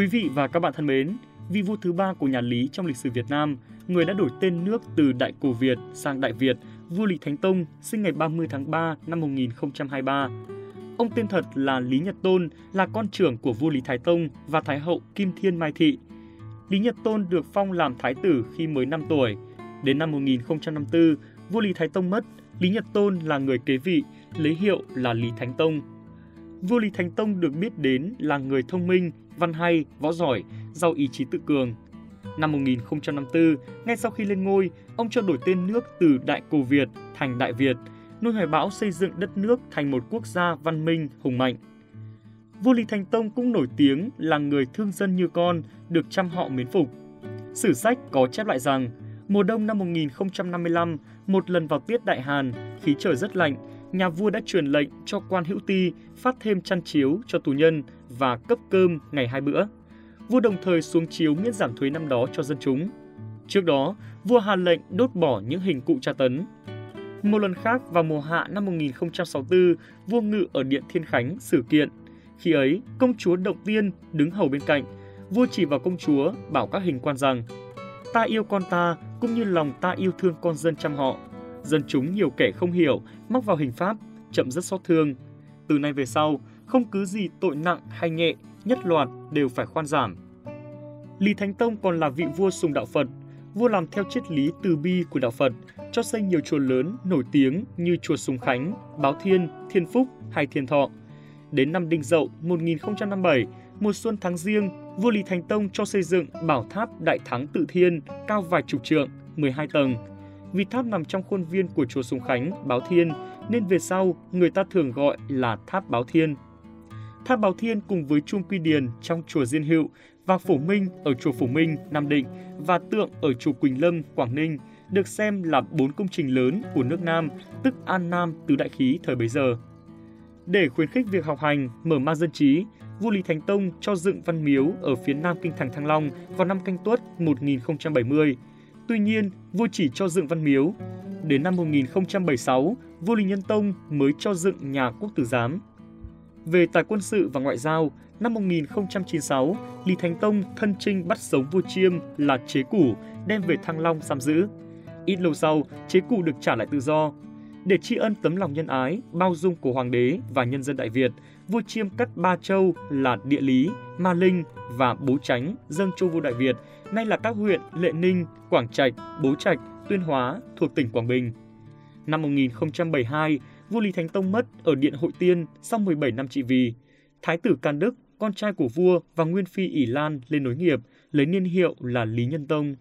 Quý vị và các bạn thân mến, vị vua thứ ba của nhà Lý trong lịch sử Việt Nam, người đã đổi tên nước từ Đại Cổ Việt sang Đại Việt, vua Lý Thánh Tông, sinh ngày 30 tháng 3 năm 1023. Ông tên thật là Lý Nhật Tôn, là con trưởng của vua Lý Thái Tông và Thái hậu Kim Thiên Mai Thị. Lý Nhật Tôn được phong làm thái tử khi mới 5 tuổi. Đến năm 1054, vua Lý Thái Tông mất, Lý Nhật Tôn là người kế vị, lấy hiệu là Lý Thánh Tông. Vua Lý Thánh Tông được biết đến là người thông minh, văn hay, võ giỏi, giàu ý chí tự cường. Năm 1054, ngay sau khi lên ngôi, ông cho đổi tên nước từ Đại Cổ Việt thành Đại Việt, nuôi hoài bão xây dựng đất nước thành một quốc gia văn minh, hùng mạnh. Vua Lý Thánh Tông cũng nổi tiếng là người thương dân như con, được chăm họ mến phục. Sử sách có chép lại rằng, mùa đông năm 1055, một lần vào tiết Đại Hàn, khí trời rất lạnh, nhà vua đã truyền lệnh cho quan hữu ti phát thêm chăn chiếu cho tù nhân và cấp cơm ngày hai bữa. Vua đồng thời xuống chiếu miễn giảm thuế năm đó cho dân chúng. Trước đó, vua hạ lệnh đốt bỏ những hình cụ tra tấn. Một lần khác vào mùa hạ năm 1064, vua ngự ở Điện Thiên Khánh xử kiện. Khi ấy, công chúa Động Tiên đứng hầu bên cạnh. Vua chỉ vào công chúa, bảo các hình quan rằng Ta yêu con ta, cũng như lòng ta yêu thương con dân chăm họ dân chúng nhiều kẻ không hiểu, mắc vào hình pháp, chậm rất xót thương. Từ nay về sau, không cứ gì tội nặng hay nhẹ, nhất loạt đều phải khoan giảm. Lý Thánh Tông còn là vị vua sùng đạo Phật, vua làm theo triết lý từ bi của đạo Phật, cho xây nhiều chùa lớn nổi tiếng như chùa Sùng Khánh, Báo Thiên, Thiên Phúc hay Thiên Thọ. Đến năm Đinh Dậu 1057, mùa xuân tháng riêng, vua Lý Thánh Tông cho xây dựng bảo tháp Đại Thắng Tự Thiên cao vài chục trượng, 12 tầng, vì tháp nằm trong khuôn viên của chùa Sùng Khánh, Báo Thiên, nên về sau người ta thường gọi là tháp Báo Thiên. Tháp Báo Thiên cùng với chuông Quy Điền trong chùa Diên Hữu và Phổ Minh ở chùa Phổ Minh, Nam Định và tượng ở chùa Quỳnh Lâm, Quảng Ninh được xem là bốn công trình lớn của nước Nam, tức An Nam tứ đại khí thời bấy giờ. Để khuyến khích việc học hành, mở mang dân trí, vua Lý Thánh Tông cho dựng văn miếu ở phía nam kinh thành Thăng Long vào năm Canh Tuất 1070 Tuy nhiên, vua chỉ cho dựng văn miếu. Đến năm 1076, vua Lý Nhân Tông mới cho dựng nhà quốc tử giám. Về tài quân sự và ngoại giao, năm 1096, Lý Thánh Tông thân trinh bắt sống vua Chiêm là Chế Củ, đem về Thăng Long giam giữ. Ít lâu sau, Chế Củ được trả lại tự do. Để tri ân tấm lòng nhân ái, bao dung của hoàng đế và nhân dân Đại Việt, vua Chiêm cắt ba châu là Địa Lý, Ma Linh và Bố Chánh dâng cho vua Đại Việt nay là các huyện Lệ Ninh, Quảng Trạch, Bố Trạch, Tuyên Hóa thuộc tỉnh Quảng Bình. Năm 1072, vua Lý Thánh Tông mất ở Điện Hội Tiên sau 17 năm trị vì. Thái tử Can Đức, con trai của vua và nguyên phi ỷ Lan lên nối nghiệp, lấy niên hiệu là Lý Nhân Tông.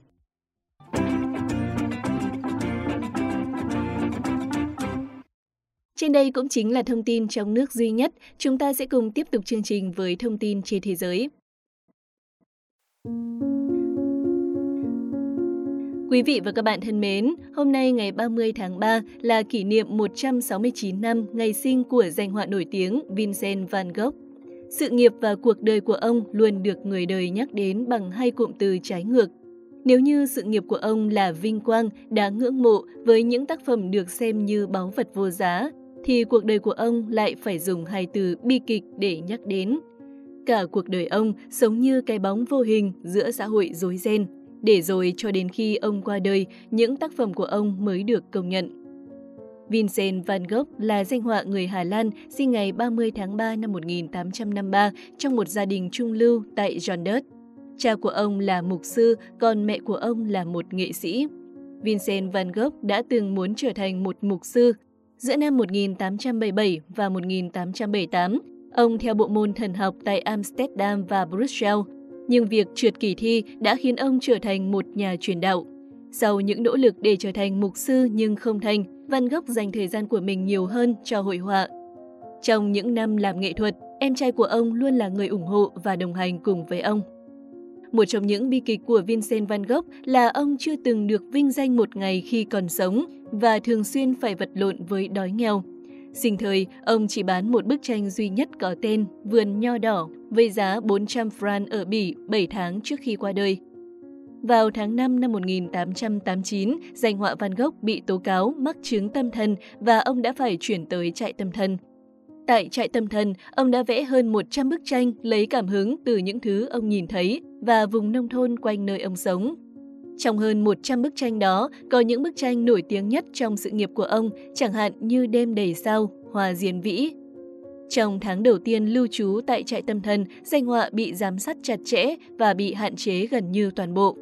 Trên đây cũng chính là thông tin trong nước duy nhất. Chúng ta sẽ cùng tiếp tục chương trình với thông tin trên thế giới. Quý vị và các bạn thân mến, hôm nay ngày 30 tháng 3 là kỷ niệm 169 năm ngày sinh của danh họa nổi tiếng Vincent van Gogh. Sự nghiệp và cuộc đời của ông luôn được người đời nhắc đến bằng hai cụm từ trái ngược. Nếu như sự nghiệp của ông là vinh quang, đáng ngưỡng mộ với những tác phẩm được xem như báu vật vô giá, thì cuộc đời của ông lại phải dùng hai từ bi kịch để nhắc đến. Cả cuộc đời ông sống như cái bóng vô hình giữa xã hội rối ren, để rồi cho đến khi ông qua đời, những tác phẩm của ông mới được công nhận. Vincent van Gogh là danh họa người Hà Lan, sinh ngày 30 tháng 3 năm 1853 trong một gia đình trung lưu tại Jondert. Cha của ông là mục sư, còn mẹ của ông là một nghệ sĩ. Vincent van Gogh đã từng muốn trở thành một mục sư. Giữa năm 1877 và 1878, ông theo bộ môn thần học tại Amsterdam và Brussels nhưng việc trượt kỳ thi đã khiến ông trở thành một nhà truyền đạo. Sau những nỗ lực để trở thành mục sư nhưng không thành, Van Gogh dành thời gian của mình nhiều hơn cho hội họa. Trong những năm làm nghệ thuật, em trai của ông luôn là người ủng hộ và đồng hành cùng với ông. Một trong những bi kịch của Vincent van Gogh là ông chưa từng được vinh danh một ngày khi còn sống và thường xuyên phải vật lộn với đói nghèo. Sinh thời, ông chỉ bán một bức tranh duy nhất có tên Vườn Nho Đỏ với giá 400 franc ở Bỉ 7 tháng trước khi qua đời. Vào tháng 5 năm 1889, danh họa Van Gogh bị tố cáo mắc chứng tâm thần và ông đã phải chuyển tới trại tâm thần. tại trại tâm thần, ông đã vẽ hơn 100 bức tranh lấy cảm hứng từ những thứ ông nhìn thấy và vùng nông thôn quanh nơi ông sống. Trong hơn 100 bức tranh đó, có những bức tranh nổi tiếng nhất trong sự nghiệp của ông, chẳng hạn như Đêm đầy sao, Hòa diền vĩ. Trong tháng đầu tiên lưu trú tại trại tâm thần, danh họa bị giám sát chặt chẽ và bị hạn chế gần như toàn bộ.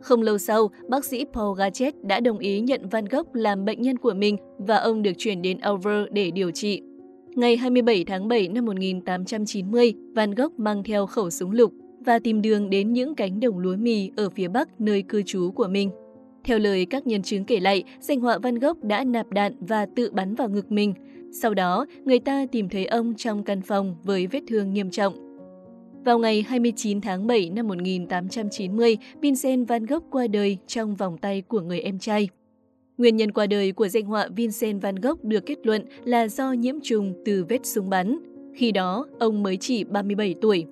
Không lâu sau, bác sĩ Paul Gachet đã đồng ý nhận Van Gogh làm bệnh nhân của mình và ông được chuyển đến Over để điều trị. Ngày 27 tháng 7 năm 1890, Van Gogh mang theo khẩu súng lục và tìm đường đến những cánh đồng lúa mì ở phía bắc nơi cư trú của mình. Theo lời các nhân chứng kể lại, danh họa Van Gogh đã nạp đạn và tự bắn vào ngực mình. Sau đó, người ta tìm thấy ông trong căn phòng với vết thương nghiêm trọng. Vào ngày 29 tháng 7 năm 1890, Vincent van Gogh qua đời trong vòng tay của người em trai. Nguyên nhân qua đời của danh họa Vincent van Gogh được kết luận là do nhiễm trùng từ vết súng bắn. Khi đó, ông mới chỉ 37 tuổi.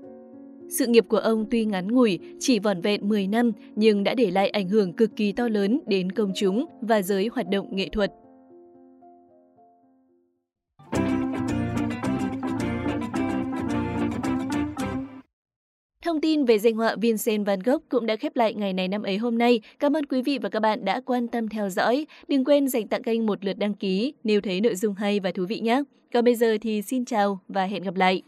Sự nghiệp của ông tuy ngắn ngủi, chỉ vỏn vẹn 10 năm, nhưng đã để lại ảnh hưởng cực kỳ to lớn đến công chúng và giới hoạt động nghệ thuật. Thông tin về danh họa Vincent van Gogh cũng đã khép lại ngày này năm ấy hôm nay. Cảm ơn quý vị và các bạn đã quan tâm theo dõi. Đừng quên dành tặng kênh một lượt đăng ký nếu thấy nội dung hay và thú vị nhé. Còn bây giờ thì xin chào và hẹn gặp lại.